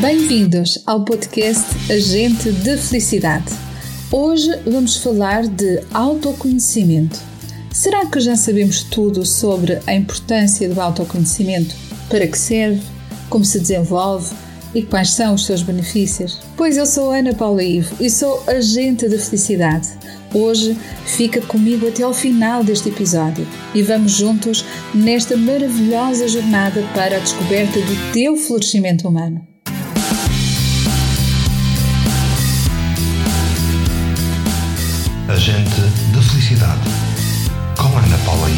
Bem-vindos ao podcast Agente de Felicidade. Hoje vamos falar de autoconhecimento. Será que já sabemos tudo sobre a importância do autoconhecimento? Para que serve? Como se desenvolve? E quais são os seus benefícios? Pois eu sou Ana Paula Ivo e sou agente de felicidade. Hoje fica comigo até ao final deste episódio e vamos juntos nesta maravilhosa jornada para a descoberta do teu florescimento humano. Agente de Felicidade, com Ana Paula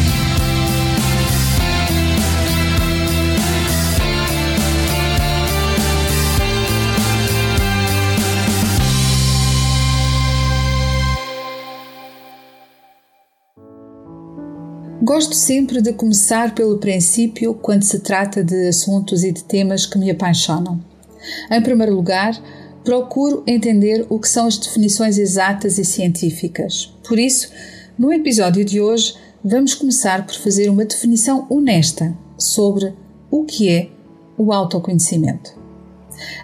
Gosto sempre de começar pelo princípio quando se trata de assuntos e de temas que me apaixonam. Em primeiro lugar, procuro entender o que são as definições exatas e científicas. Por isso, no episódio de hoje, vamos começar por fazer uma definição honesta sobre o que é o autoconhecimento.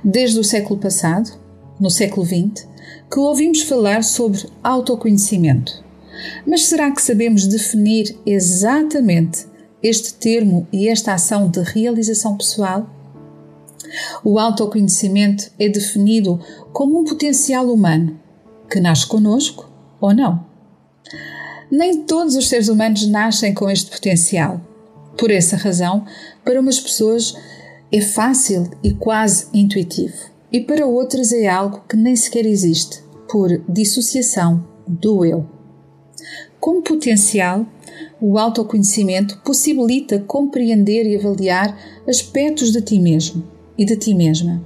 Desde o século passado, no século XX, que ouvimos falar sobre autoconhecimento. Mas será que sabemos definir exatamente este termo e esta ação de realização pessoal? O autoconhecimento é definido como um potencial humano que nasce conosco ou não. Nem todos os seres humanos nascem com este potencial. Por essa razão, para umas pessoas é fácil e quase intuitivo, e para outras é algo que nem sequer existe, por dissociação do eu. Como potencial, o autoconhecimento possibilita compreender e avaliar aspectos de ti mesmo e de ti mesma,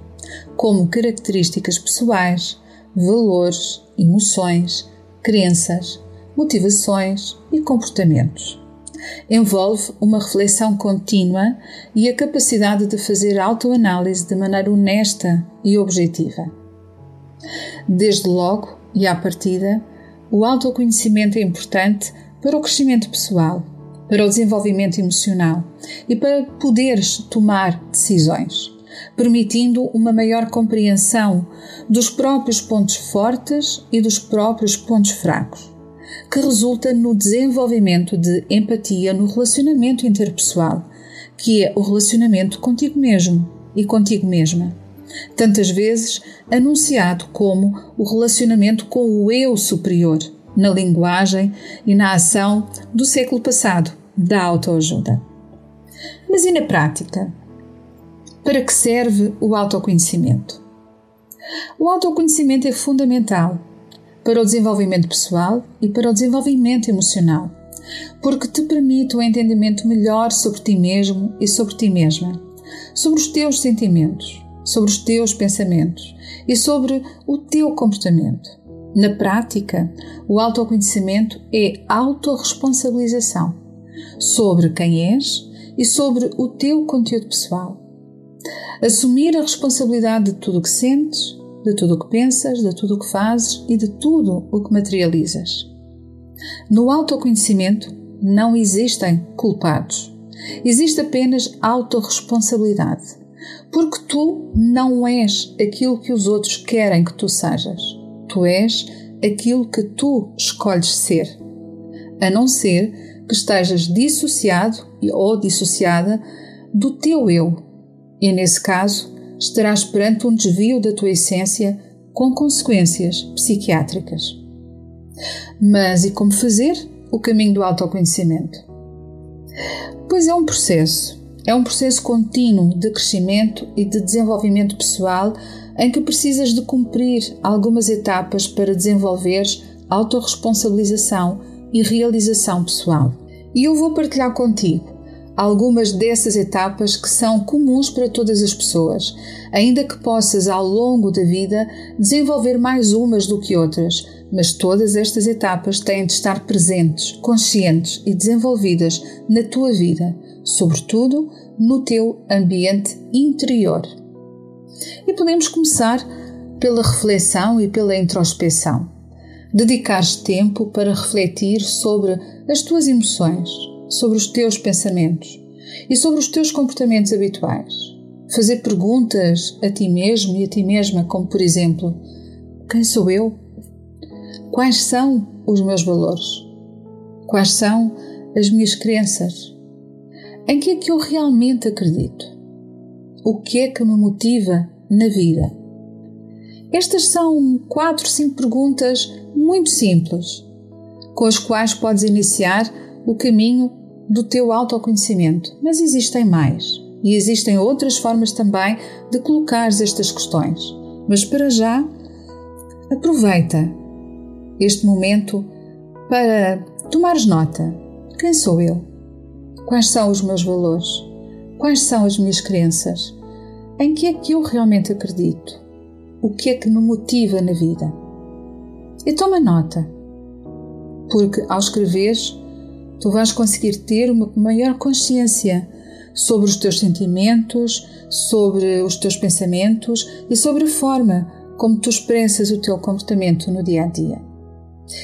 como características pessoais, valores, emoções, crenças, motivações e comportamentos. Envolve uma reflexão contínua e a capacidade de fazer autoanálise de maneira honesta e objetiva. Desde logo e à partida, o autoconhecimento é importante para o crescimento pessoal, para o desenvolvimento emocional e para poderes tomar decisões permitindo uma maior compreensão dos próprios pontos fortes e dos próprios pontos fracos, que resulta no desenvolvimento de empatia no relacionamento interpessoal, que é o relacionamento contigo mesmo e contigo mesma. Tantas vezes anunciado como o relacionamento com o eu superior, na linguagem e na ação do século passado, da autoajuda. Mas e na prática? Para que serve o autoconhecimento? O autoconhecimento é fundamental para o desenvolvimento pessoal e para o desenvolvimento emocional, porque te permite um entendimento melhor sobre ti mesmo e sobre ti mesma, sobre os teus sentimentos, sobre os teus pensamentos e sobre o teu comportamento. Na prática, o autoconhecimento é autorresponsabilização sobre quem és e sobre o teu conteúdo pessoal. Assumir a responsabilidade de tudo o que sentes, de tudo o que pensas, de tudo o que fazes e de tudo o que materializas. No autoconhecimento não existem culpados. Existe apenas autorresponsabilidade. Porque tu não és aquilo que os outros querem que tu sejas. Tu és aquilo que tu escolhes ser. A não ser que estejas dissociado ou dissociada do teu eu, e, nesse caso, estarás perante um desvio da tua essência com consequências psiquiátricas. Mas e como fazer o caminho do autoconhecimento? Pois é um processo. É um processo contínuo de crescimento e de desenvolvimento pessoal em que precisas de cumprir algumas etapas para desenvolveres autorresponsabilização e realização pessoal. E eu vou partilhar contigo algumas dessas etapas que são comuns para todas as pessoas, ainda que possas ao longo da vida desenvolver mais umas do que outras, mas todas estas etapas têm de estar presentes, conscientes e desenvolvidas na tua vida, sobretudo no teu ambiente interior. E podemos começar pela reflexão e pela introspeção. Dedicar tempo para refletir sobre as tuas emoções, sobre os teus pensamentos e sobre os teus comportamentos habituais. Fazer perguntas a ti mesmo e a ti mesma, como por exemplo: quem sou eu? Quais são os meus valores? Quais são as minhas crenças? Em que é que eu realmente acredito? O que é que me motiva na vida? Estas são quatro, cinco perguntas muito simples, com as quais podes iniciar o caminho do teu autoconhecimento. Mas existem mais. E existem outras formas também de colocares estas questões. Mas para já, aproveita este momento para tomares nota. Quem sou eu? Quais são os meus valores? Quais são as minhas crenças? Em que é que eu realmente acredito? O que é que me motiva na vida? E toma nota, porque ao escreveres, tu vais conseguir ter uma maior consciência sobre os teus sentimentos, sobre os teus pensamentos e sobre a forma como tu expressas o teu comportamento no dia a dia.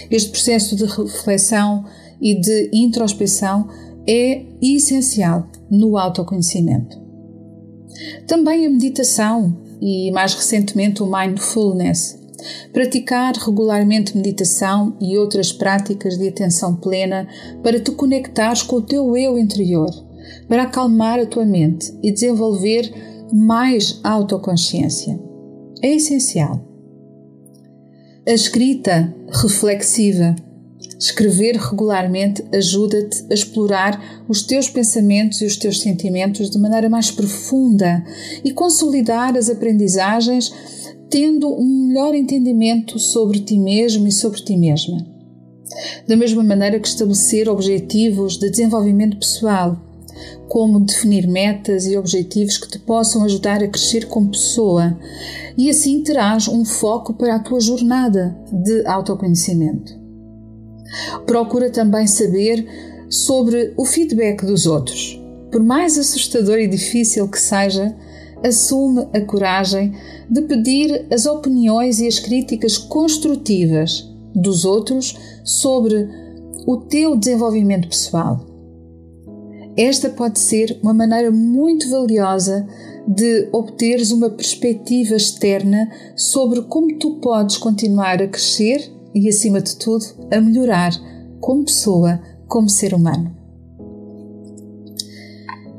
Este processo de reflexão e de introspeção é essencial no autoconhecimento. Também a meditação e, mais recentemente, o mindfulness. Praticar regularmente meditação e outras práticas de atenção plena para te conectares com o teu eu interior, para acalmar a tua mente e desenvolver mais autoconsciência. É essencial. A escrita reflexiva. Escrever regularmente ajuda-te a explorar os teus pensamentos e os teus sentimentos de maneira mais profunda e consolidar as aprendizagens, tendo um melhor entendimento sobre ti mesmo e sobre ti mesma. Da mesma maneira que estabelecer objetivos de desenvolvimento pessoal, como definir metas e objetivos que te possam ajudar a crescer como pessoa, e assim terás um foco para a tua jornada de autoconhecimento. Procura também saber sobre o feedback dos outros. Por mais assustador e difícil que seja, assume a coragem de pedir as opiniões e as críticas construtivas dos outros sobre o teu desenvolvimento pessoal. Esta pode ser uma maneira muito valiosa de obteres uma perspectiva externa sobre como tu podes continuar a crescer e, acima de tudo, a melhorar como pessoa, como ser humano.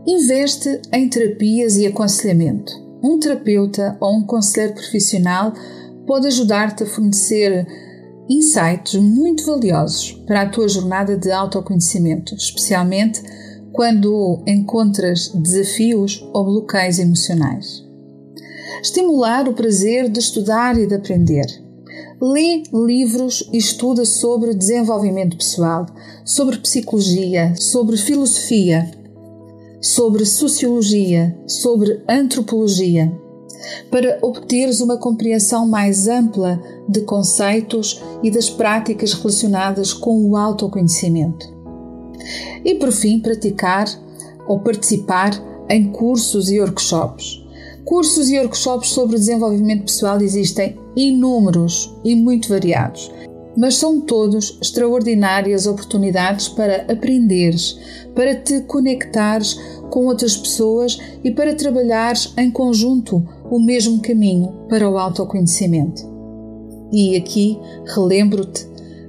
Investe em terapias e aconselhamento. Um terapeuta ou um conselheiro profissional pode ajudar-te a fornecer insights muito valiosos para a tua jornada de autoconhecimento, especialmente quando encontras desafios ou bloqueios emocionais. Estimular o prazer de estudar e de aprender. Lê livros e estuda sobre desenvolvimento pessoal, sobre psicologia, sobre filosofia, sobre sociologia, sobre antropologia, para obteres uma compreensão mais ampla de conceitos e das práticas relacionadas com o autoconhecimento. E por fim, praticar ou participar em cursos e workshops. Cursos e workshops sobre desenvolvimento pessoal existem inúmeros e muito variados, mas são todos extraordinárias oportunidades para aprenderes, para te conectares com outras pessoas e para trabalhares em conjunto o mesmo caminho para o autoconhecimento. E aqui relembro-te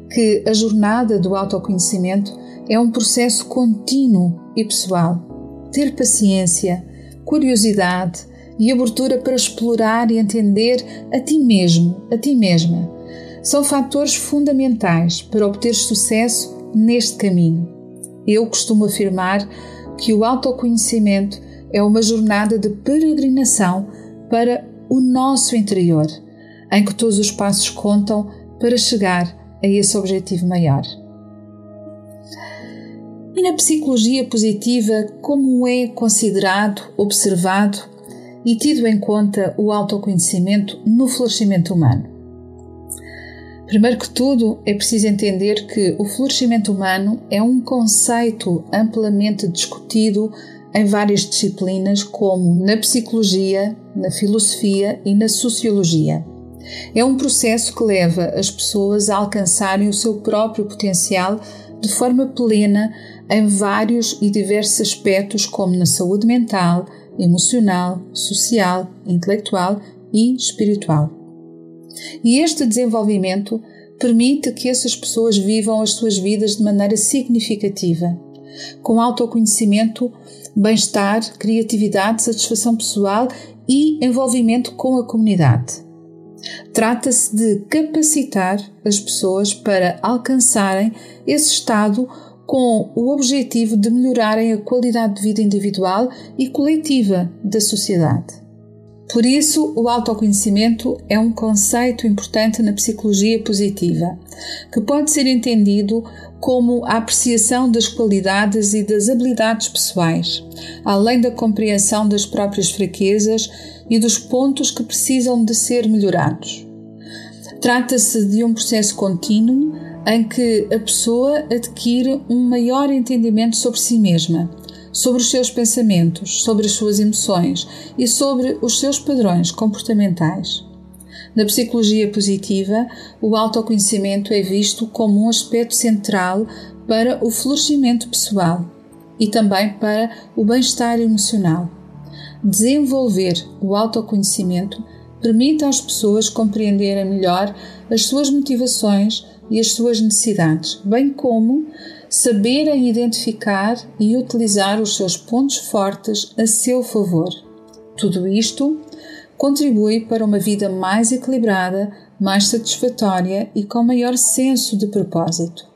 que a jornada do autoconhecimento é um processo contínuo e pessoal. Ter paciência, curiosidade e abertura para explorar e entender a ti mesmo, a ti mesma, são fatores fundamentais para obter sucesso neste caminho. Eu costumo afirmar que o autoconhecimento é uma jornada de peregrinação para o nosso interior, em que todos os passos contam para chegar a esse objetivo maior. E na psicologia positiva, como é considerado, observado e tido em conta o autoconhecimento no florescimento humano? Primeiro que tudo, é preciso entender que o florescimento humano é um conceito amplamente discutido em várias disciplinas, como na psicologia, na filosofia e na sociologia. É um processo que leva as pessoas a alcançarem o seu próprio potencial de forma plena em vários e diversos aspectos, como na saúde mental, emocional, social, intelectual e espiritual. E este desenvolvimento permite que essas pessoas vivam as suas vidas de maneira significativa, com autoconhecimento, bem-estar, criatividade, satisfação pessoal e envolvimento com a comunidade. Trata-se de capacitar as pessoas para alcançarem esse estado com o objetivo de melhorarem a qualidade de vida individual e coletiva da sociedade. Por isso, o autoconhecimento é um conceito importante na psicologia positiva, que pode ser entendido como a apreciação das qualidades e das habilidades pessoais, além da compreensão das próprias fraquezas e dos pontos que precisam de ser melhorados. Trata-se de um processo contínuo em que a pessoa adquire um maior entendimento sobre si mesma sobre os seus pensamentos, sobre as suas emoções e sobre os seus padrões comportamentais. Na psicologia positiva, o autoconhecimento é visto como um aspecto central para o florescimento pessoal e também para o bem-estar emocional. Desenvolver o autoconhecimento permite às pessoas compreenderem melhor as suas motivações e as suas necessidades, bem como saberem identificar e utilizar os seus pontos fortes a seu favor. Tudo isto contribui para uma vida mais equilibrada, mais satisfatória e com maior senso de propósito.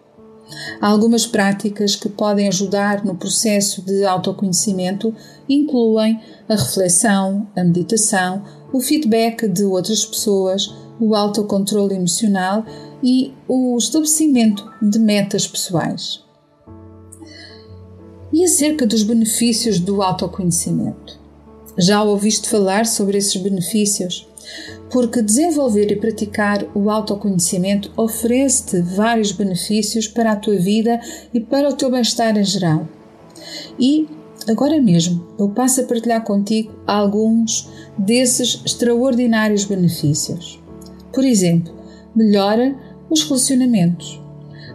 Algumas práticas que podem ajudar no processo de autoconhecimento incluem a reflexão, a meditação, o feedback de outras pessoas, o autocontrole emocional e o estabelecimento de metas pessoais. E acerca dos benefícios do autoconhecimento? Já ouviste falar sobre esses benefícios? Porque desenvolver e praticar o autoconhecimento oferece-te vários benefícios para a tua vida e para o teu bem-estar em geral. E agora mesmo eu passo a partilhar contigo alguns desses extraordinários benefícios. Por exemplo, melhora os relacionamentos.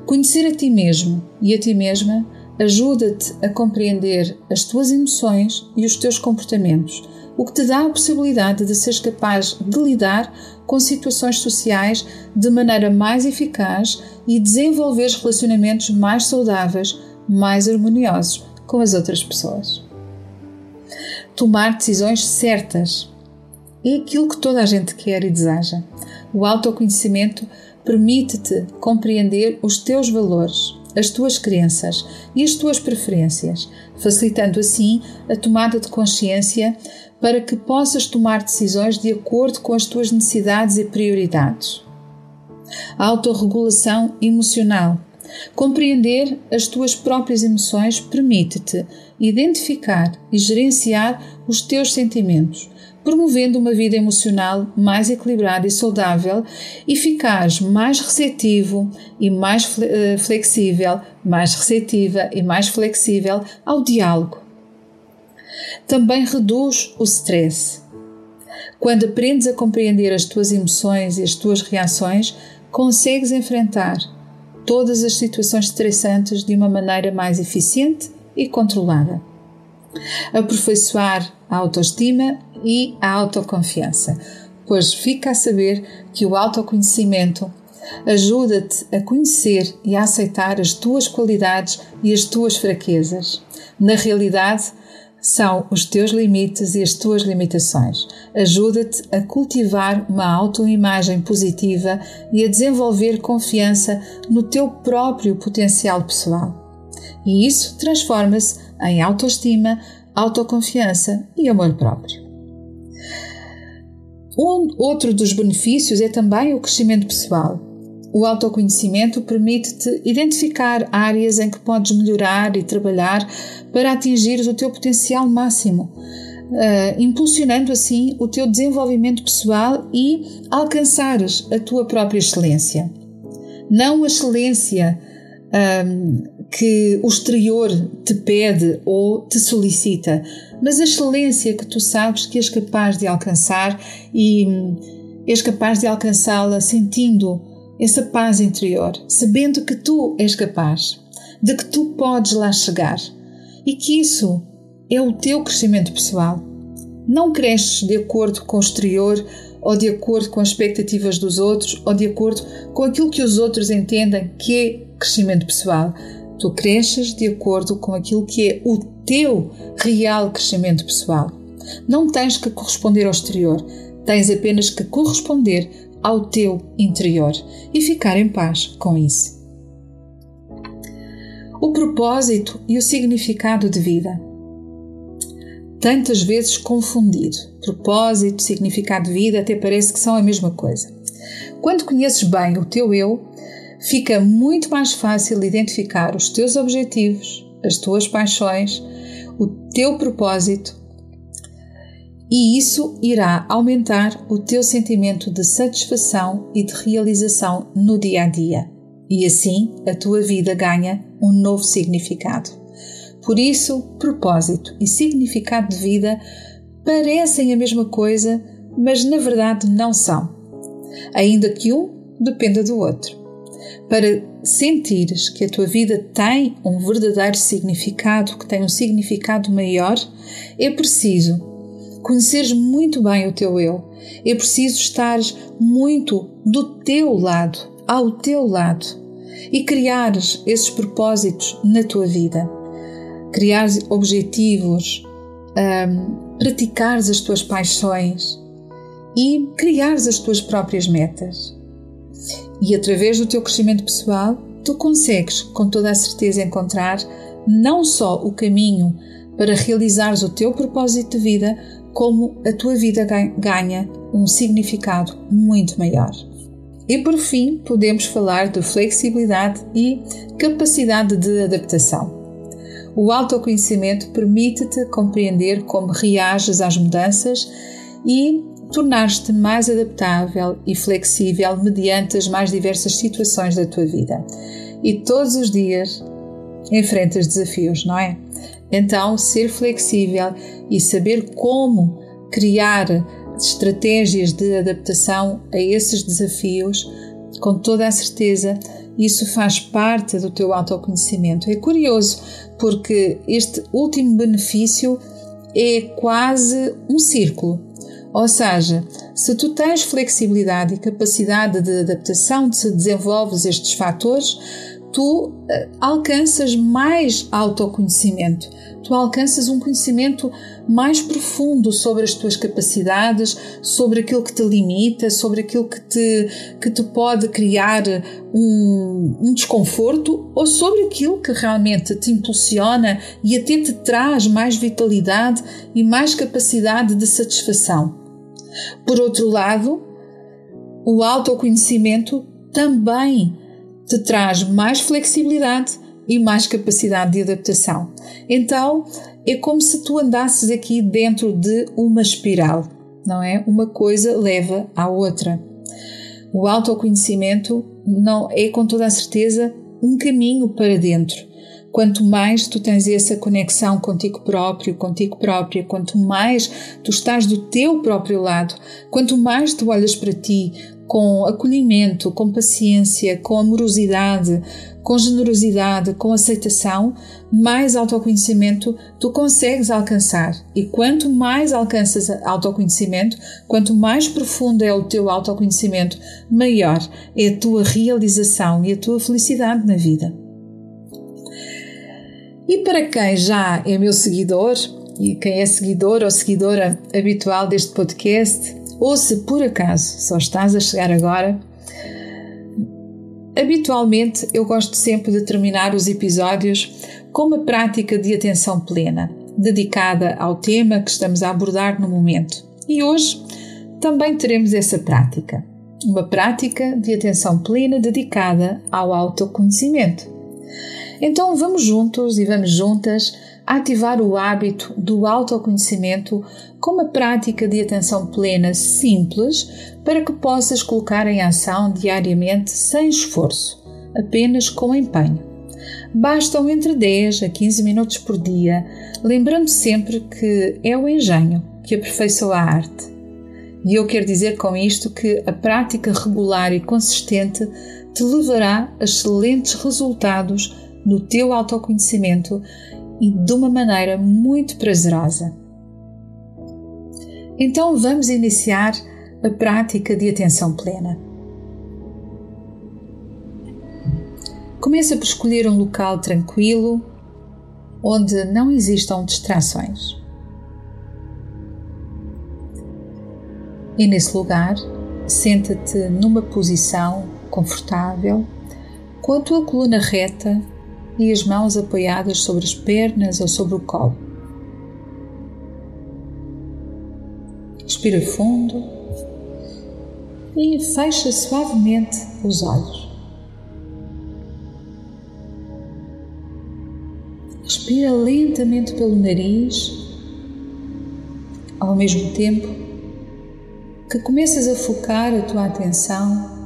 Conhecer a ti mesmo e a ti mesma ajuda-te a compreender as tuas emoções e os teus comportamentos, o que te dá a possibilidade de seres capaz de lidar com situações sociais de maneira mais eficaz e desenvolver relacionamentos mais saudáveis, mais harmoniosos com as outras pessoas. Tomar decisões certas é aquilo que toda a gente quer e deseja. O autoconhecimento permite-te compreender os teus valores, as tuas crenças e as tuas preferências, facilitando assim a tomada de consciência para que possas tomar decisões de acordo com as tuas necessidades e prioridades. A autorregulação emocional. Compreender as tuas próprias emoções permite-te identificar e gerenciar os teus sentimentos, promovendo uma vida emocional mais equilibrada e saudável e ficas mais receptivo e mais eh, flexível, mais receptiva e mais flexível ao diálogo. Também reduz o stress. Quando aprendes a compreender as tuas emoções e as tuas reações, consegues enfrentar todas as situações estressantes de uma maneira mais eficiente e controlada. Aperfeiçoar a autoestima e a autoconfiança, pois fica a saber que o autoconhecimento ajuda-te a conhecer e a aceitar as tuas qualidades e as tuas fraquezas. Na realidade, são os teus limites e as tuas limitações. Ajuda-te a cultivar uma autoimagem positiva e a desenvolver confiança no teu próprio potencial pessoal. E isso transforma-se em autoestima, autoconfiança e amor próprio. Um outro dos benefícios é também o crescimento pessoal. O autoconhecimento permite-te identificar áreas em que podes melhorar e trabalhar para atingir o teu potencial máximo, uh, impulsionando assim o teu desenvolvimento pessoal e alcançares a tua própria excelência. Não a excelência um, que o exterior te pede ou te solicita, mas a excelência que tu sabes que és capaz de alcançar e hum, és capaz de alcançá-la sentindo essa paz interior, sabendo que tu és capaz, de que tu podes lá chegar e que isso é o teu crescimento pessoal. Não cresces de acordo com o exterior ou de acordo com as expectativas dos outros ou de acordo com aquilo que os outros entendem que é crescimento pessoal. Tu cresces de acordo com aquilo que é o teu real crescimento pessoal. Não tens que corresponder ao exterior, tens apenas que corresponder ao teu interior e ficar em paz com isso. O propósito e o significado de vida. Tantas vezes confundido. Propósito, significado de vida, até parece que são a mesma coisa. Quando conheces bem o teu eu, fica muito mais fácil identificar os teus objetivos, as tuas paixões, o teu propósito e isso irá aumentar o teu sentimento de satisfação e de realização no dia a dia. E assim a tua vida ganha um novo significado. Por isso, propósito e significado de vida parecem a mesma coisa, mas na verdade não são. Ainda que um dependa do outro. Para sentires que a tua vida tem um verdadeiro significado, que tem um significado maior, é preciso conheceres muito bem o teu eu. É preciso estares muito do teu lado, ao teu lado, e criares esses propósitos na tua vida. Criares objetivos, um, praticares as tuas paixões e criares as tuas próprias metas. E através do teu crescimento pessoal, tu consegues com toda a certeza encontrar não só o caminho para realizares o teu propósito de vida, como a tua vida ganha um significado muito maior. E por fim, podemos falar de flexibilidade e capacidade de adaptação. O autoconhecimento permite-te compreender como reages às mudanças e tornar-te mais adaptável e flexível mediante as mais diversas situações da tua vida. E todos os dias enfrentas desafios, não é? Então, ser flexível e saber como criar estratégias de adaptação a esses desafios, com toda a certeza, isso faz parte do teu autoconhecimento. É curioso porque este último benefício é quase um círculo. Ou seja, se tu tens flexibilidade e capacidade de adaptação, se desenvolves estes fatores, tu eh, alcanças mais autoconhecimento, tu alcanças um conhecimento mais profundo sobre as tuas capacidades, sobre aquilo que te limita, sobre aquilo que te, que te pode criar um, um desconforto ou sobre aquilo que realmente te impulsiona e até te traz mais vitalidade e mais capacidade de satisfação. Por outro lado, o autoconhecimento também te traz mais flexibilidade e mais capacidade de adaptação. Então, é como se tu andasses aqui dentro de uma espiral, não é? Uma coisa leva à outra. O autoconhecimento não é com toda a certeza um caminho para dentro. Quanto mais tu tens essa conexão contigo próprio, contigo própria, quanto mais tu estás do teu próprio lado, quanto mais tu olhas para ti, com acolhimento, com paciência, com amorosidade, com generosidade, com aceitação, mais autoconhecimento tu consegues alcançar. E quanto mais alcanças autoconhecimento, quanto mais profundo é o teu autoconhecimento, maior é a tua realização e a tua felicidade na vida. E para quem já é meu seguidor, e quem é seguidor ou seguidora habitual deste podcast, ou se por acaso só estás a chegar agora, habitualmente eu gosto sempre de terminar os episódios com uma prática de atenção plena, dedicada ao tema que estamos a abordar no momento. E hoje também teremos essa prática. Uma prática de atenção plena dedicada ao autoconhecimento. Então vamos juntos e vamos juntas ativar o hábito do autoconhecimento com uma prática de atenção plena simples para que possas colocar em ação diariamente sem esforço, apenas com empenho. Bastam entre 10 a 15 minutos por dia, lembrando sempre que é o engenho que aperfeiçoa a arte. E eu quero dizer com isto que a prática regular e consistente te levará a excelentes resultados no teu autoconhecimento e de uma maneira muito prazerosa. Então vamos iniciar a prática de atenção plena. Começa por escolher um local tranquilo onde não existam distrações. E nesse lugar, senta-te numa posição confortável, com a tua coluna reta e as mãos apoiadas sobre as pernas ou sobre o colo. Respira fundo e fecha suavemente os olhos. Respira lentamente pelo nariz, ao mesmo tempo que começas a focar a tua atenção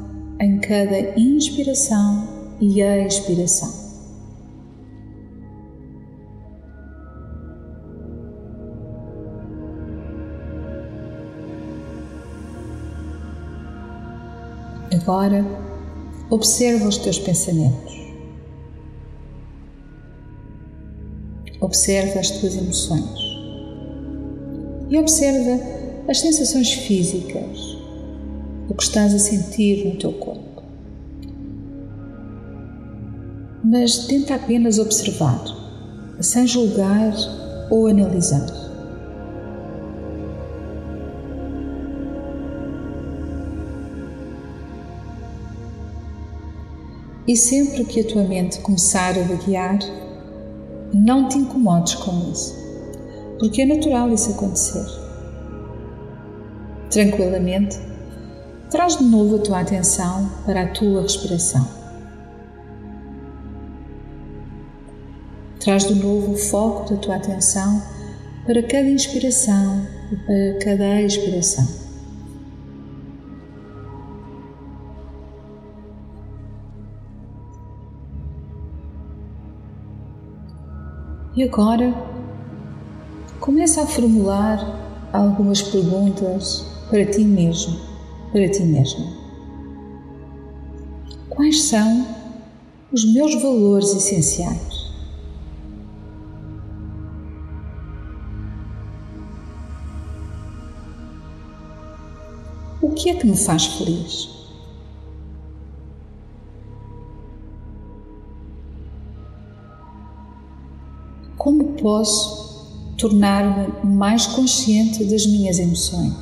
em cada inspiração e expiração. Agora, observa os teus pensamentos. Observa as tuas emoções. E observa as sensações físicas, o que estás a sentir no teu corpo. Mas tenta apenas observar, sem julgar ou analisar. E sempre que a tua mente começar a vaguear, não te incomodes com isso, porque é natural isso acontecer. Tranquilamente, traz de novo a tua atenção para a tua respiração. Traz de novo o foco da tua atenção para cada inspiração e para cada expiração. E agora começa a formular algumas perguntas para ti mesmo, para ti mesma. Quais são os meus valores essenciais? O que é que me faz feliz? Como posso tornar-me mais consciente das minhas emoções?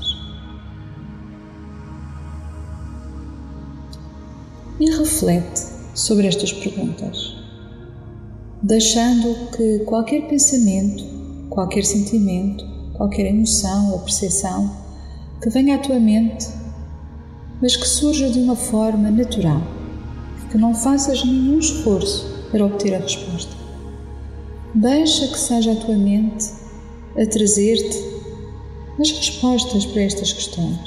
E reflete sobre estas perguntas, deixando que qualquer pensamento, qualquer sentimento, qualquer emoção ou percepção que venha à tua mente, mas que surja de uma forma natural, que não faças nenhum esforço para obter a resposta. Deixa que seja a tua mente a trazer-te as respostas para estas questões.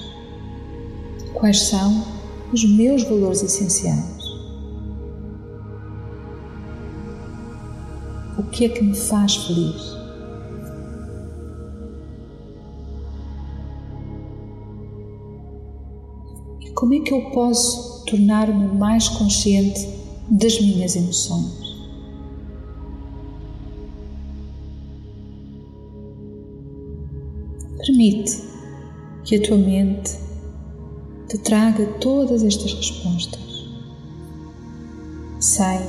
Quais são os meus valores essenciais? O que é que me faz feliz? E como é que eu posso tornar-me mais consciente das minhas emoções? Permite que a tua mente te traga todas estas respostas sem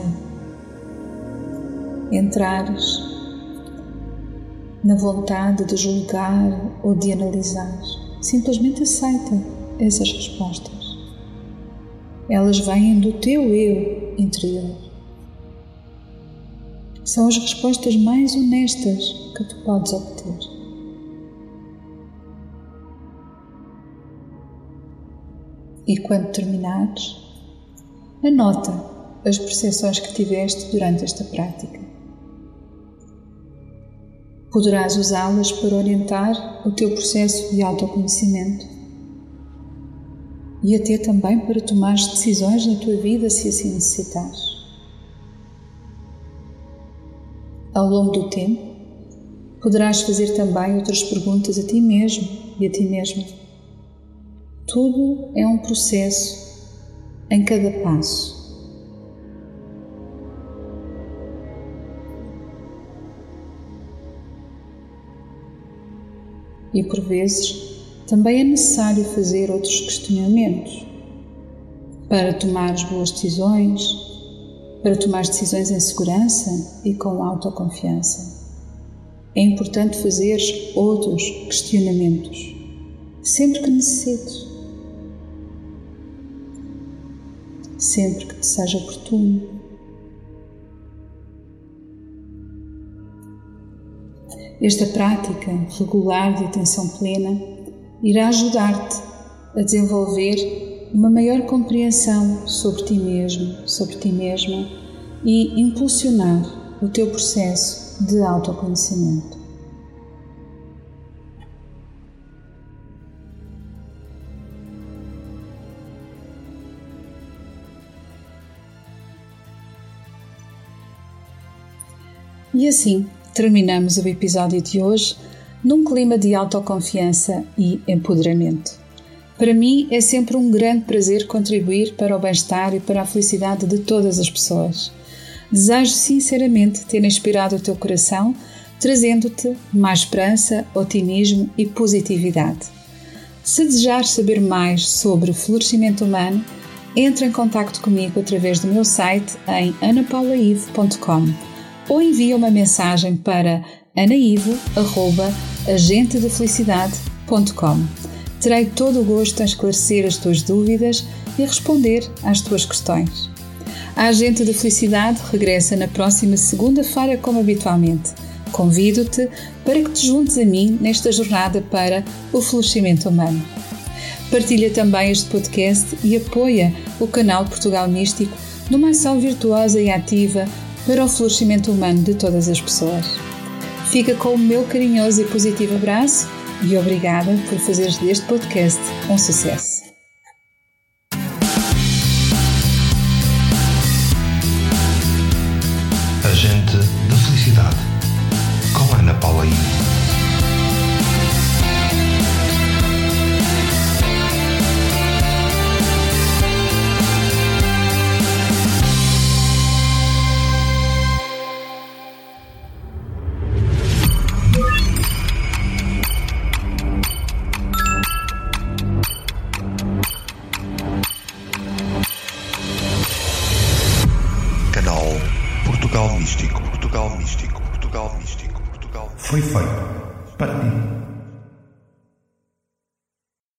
entrares na vontade de julgar ou de analisar. Simplesmente aceita essas respostas. Elas vêm do teu eu interior. São as respostas mais honestas que tu podes obter. E quando terminares, anota as percepções que tiveste durante esta prática. Poderás usá-las para orientar o teu processo de autoconhecimento e até também para tomar decisões na tua vida se assim necessitares. Ao longo do tempo, poderás fazer também outras perguntas a ti mesmo e a ti mesma tudo é um processo em cada passo. E por vezes também é necessário fazer outros questionamentos para tomar boas decisões, para tomar decisões em segurança e com autoconfiança. É importante fazer outros questionamentos sempre que necessites, sempre que te seja oportuno. Esta prática regular de atenção plena irá ajudar-te a desenvolver uma maior compreensão sobre ti mesmo, sobre ti mesma e impulsionar o teu processo de autoconhecimento. E assim terminamos o episódio de hoje num clima de autoconfiança e empoderamento. Para mim é sempre um grande prazer contribuir para o bem-estar e para a felicidade de todas as pessoas. Desejo sinceramente ter inspirado o teu coração, trazendo-te mais esperança, otimismo e positividade. Se desejares saber mais sobre florescimento humano, entre em contato comigo através do meu site em anapaulaive.com ou envia uma mensagem para anaivo.agentedefelicidade.com. Terei todo o gosto em esclarecer as tuas dúvidas e responder às tuas questões. A Agente da Felicidade regressa na próxima segunda-feira, como habitualmente. Convido-te para que te juntes a mim nesta jornada para o florescimento humano. Partilha também este podcast e apoia o canal Portugal Místico numa ação virtuosa e ativa para o florescimento humano de todas as pessoas. Fica com o meu carinhoso e positivo abraço e obrigada por fazeres deste podcast um sucesso.